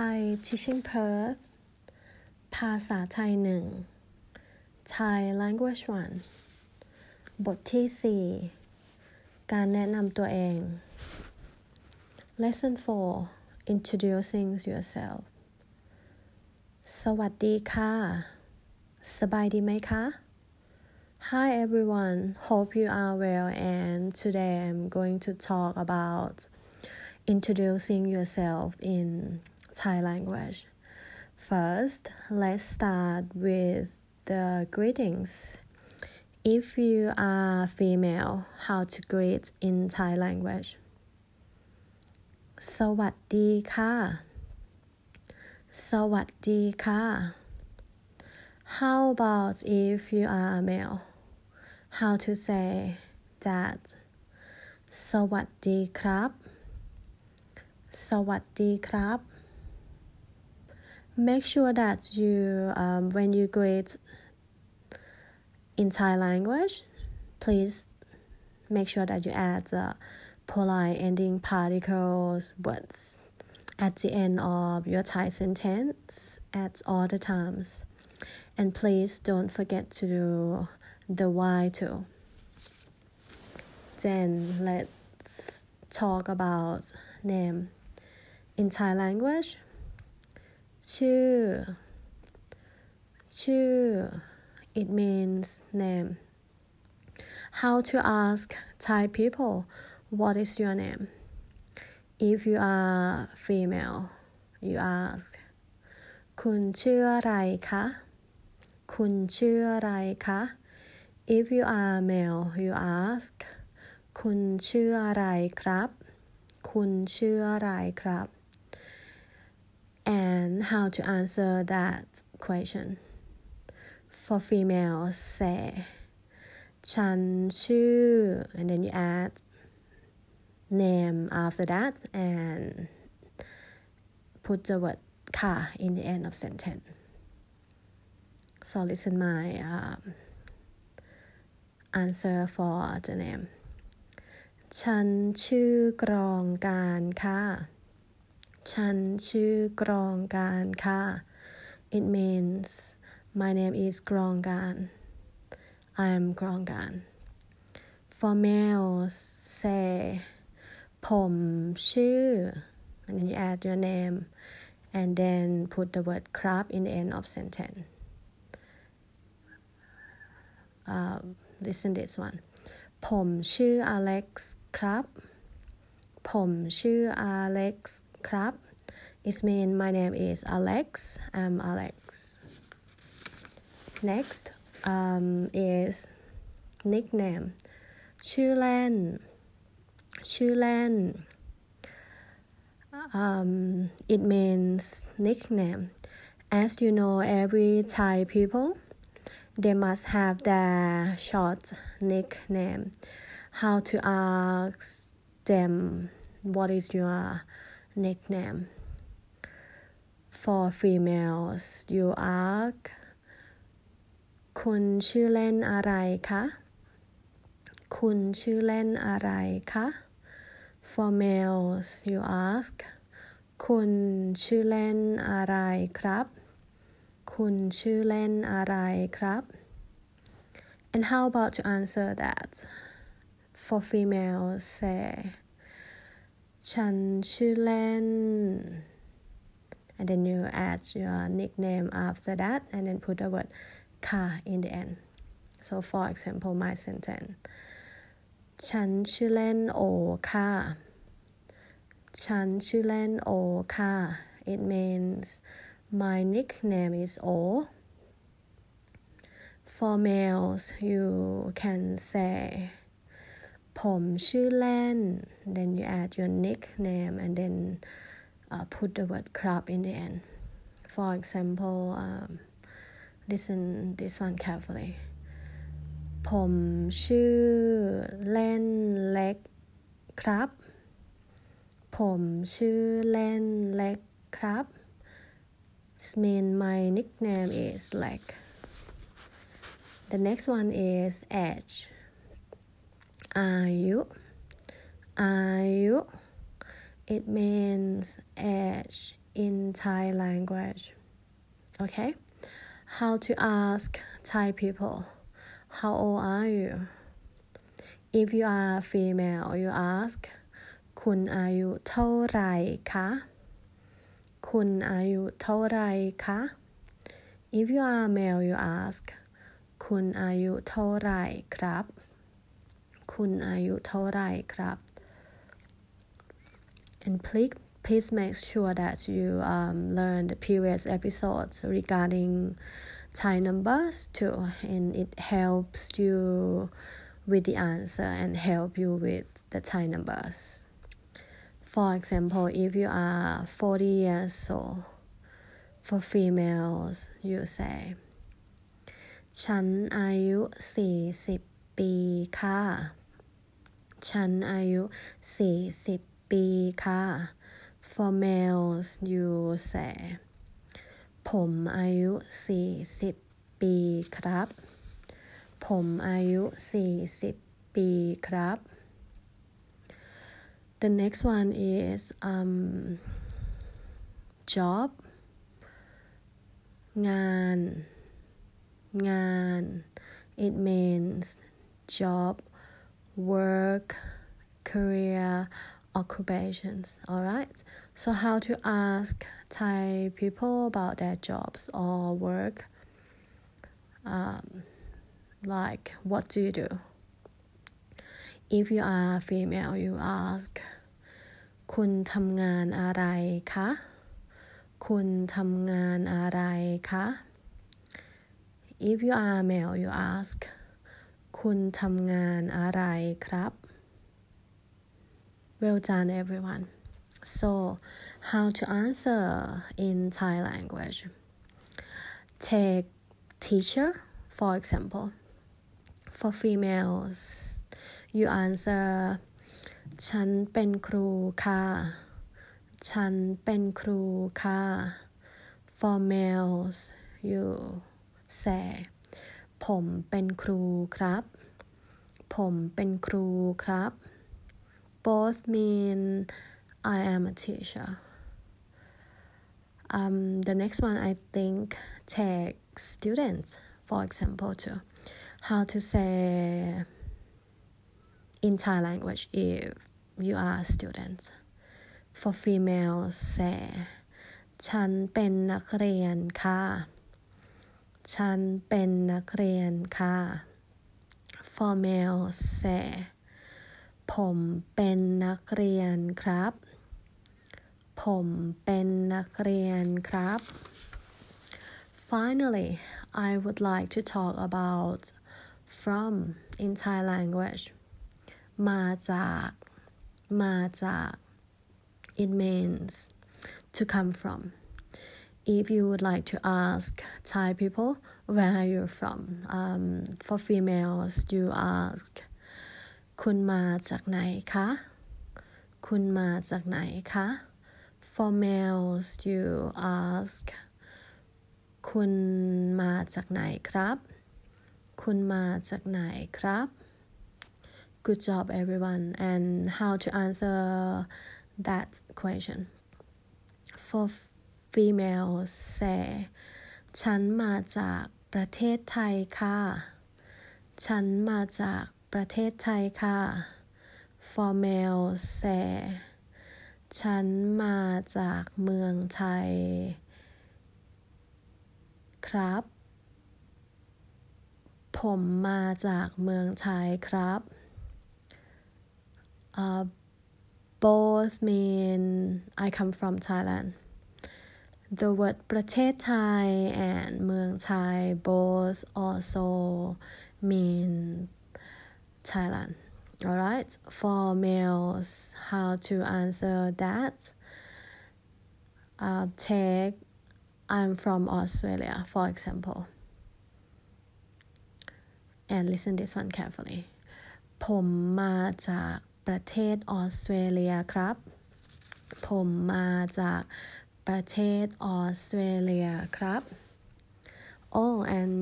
Thai Teaching Perth ภาษาไทยหนึ่ง Thai Language 1 บทที่ 4 การแนะนำตัวเอง Lesson 4 Introducing yourself สวัสดีค่ะ สบายดีไหมคะ Hi everyone, hope you are well and today I'm going to talk about introducing yourself in Thai language. First, let's start with the greetings. If you are female, how to greet in Thai language? สวัสดีค่ะ สวัสดีค่ะ How about if you are a male? How to say that? สวัสดีครับ สวัสดีครับ Make sure that you, um, when you greet in Thai language, please make sure that you add the polite ending particles words at the end of your Thai sentence at all the times. And please don't forget to do the wai too. Then let's talk about name. In Thai language, ชื่อ ชื่อ it means name. How to ask Thai people what is your name? If you are female, you ask คุณชื่ออะไรคะ คุณชื่ออะไรคะ If you are male, you ask คุณชื่ออะไรครับ คุณชื่ออะไรครับ and how to answer that question for females say ฉันชื่อ and then you add name after that and put the word ค่ะ in the end of sentence so listen my um, answer for the name ฉันชื่อกรองการค่ะ ฉันชื่อกรองการค่ะ it means my name is กรองการ I am กรองการ for males say ผมชื่อ and then you add your name and then put the word ครับ in the end of sentence uh, listen this one ผมชื่ออเล็กซ์ครับ ผมชื่ออเล็กซ์ ครับ It means my name is Alex. I'm Alex. Next um, is nickname. ชื่อเล่น ชื่อเล่น um, it means nickname. As you know, every Thai people they must have their short nickname. How to ask them what is your nickname? For females, you ask คุณชื่อเล่นอะไรคะ คุณชื่อเล่นอะไรคะ For males, you ask คุณชื่อเล่นอะไรครับ คุณชื่อเล่นอะไรครับ And how about to answer that? For females, say ฉันชื่อเล่น and then you add your nickname after that and then put the word ka in the end so for example my sentence ฉันชื่อเล่นโอค่ะ ฉันชื่อเล่นโอค่ะ it means my nickname is O for males you can say ผมชื่อเล่น then you add your nickname and then uh, put the word crab in the end for example um, listen this one carefully ผมชื่อเล่นเล็กครับ ผมชื่อเล่นเล็กครับ mean my nickname is leg the next one is edge อายุอายุ it means age in Thai language. Okay? How to ask Thai people, How old are you? If you are female, you ask คุณอายุเท่าไรคะ คุณอายุเท่าไรคะ If you are male, you ask คุณอายุเท่าไรครับ คุณอายุเท่าไรครับ and please please make sure that you um, learn the previous episodes regarding Thai numbers too, and it helps you with the answer and help you with the Thai numbers. For example, if you are 40 years old, for females you say ฉันอายุ40 ปีค่ะ ฉันอายุ 40 ปีค่ะ for males you say ผมอายุ 40 ปีครับ ผมอายุ 40 ปีครับ the next one is um job งาน งาน it means job work career occupations alright so how to ask Thai people about their jobs or work um, like what do you do if you are female you ask คุณทำงานอะไรคะคุณทำงานอะไรคะ If you are male you ask คุณทำงานอะไรครับ Well done everyone so how to answer in Thai language take teacher for example for females you answer ฉันเป็นครูค่ะ ฉันเป็นครูค่ะ for males you say ผมเป็นครูครับ ผมเป็นครูครับ both mean I am a teacher um the next one I think take students for example too how to say in Thai language if you are a student for females say ฉันเป็นนักเรียนค่ะ ฉันเป็นนักเรียนค่ะ For male say ผมเป็นนักเรียนครับ ผมเป็นนักเรียนครับ Finally I would like to talk about from in Thai language มาจาก มาจาก it means to come from. If you would like to ask Thai people where are you from, um, for females you ask คุณมาจากไหนคะคุณมาจากไหนคะ For males you ask คุณมาจากไหนครับ คุณมาจากไหนครับ Good job everyone and how to answer that question for female say ฉันมาจากประเทศไทยค่ะ ฉันมาจากประเทศไทยค่ะ for males say ฉันมาจากเมืองไทย ครับ ผมมาจากเมืองไทยครับ uh, both mean I come from Thailand. The word ประเทศไทย and เมืองไทย both also mean Thailand. Alright, for males, how to answer that? Uh, take I'm from Australia, for example. And listen this one carefully. ผมมาจากประเทศออสเตรเลียครับ ผมมาจาก ประเทศออสเตรเลียครับ Oh and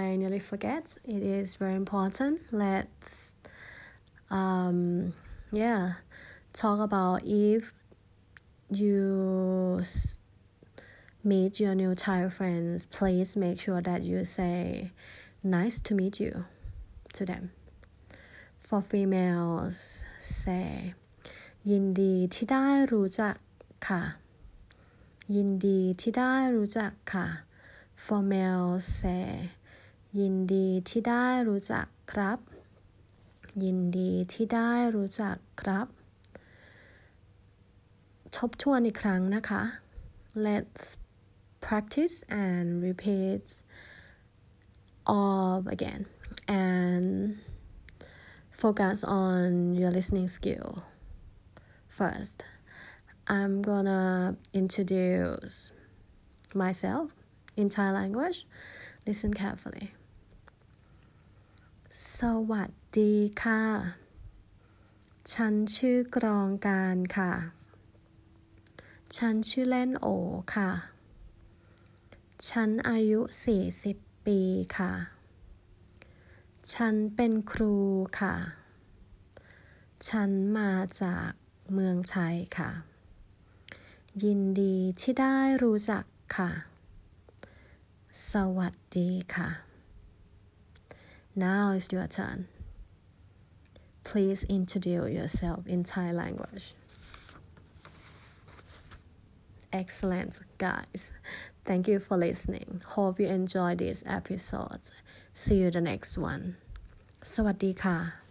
I nearly forget. It is very important. Let's um yeah talk about if you meet your new Thai friends please make sure that you say nice to meet you to them. For females say ยินดีที่ได้รู้จักค่ะ. ยินดีที่ได้รู้จักค่ะ For males, say ยินดีที่ได้รู้จักครับ ยินดีที่ได้รู้จักครับ ทบทวนอีกครั้งนะคะ Let's practice and repeat all again and focus on your listening skill first i'm gonna introduce myself in thai language listen carefully สวัสดีค่ะ ฉันชื่อกรองการค่ะ ฉันชื่อเล่นโอค่ะ ฉันอายุ 40 ปีค่ะ ฉันเป็นครูค่ะ ฉันมาจากเมืองไทยค่ะ ยินดีที่ได้รู้จักค่ะ สวัสดีค่ะ now is your turn. Please introduce yourself in Thai language. Excellent guys. Thank you for listening. Hope you enjoy this episode. See you the next one. สวัสดีค่ะ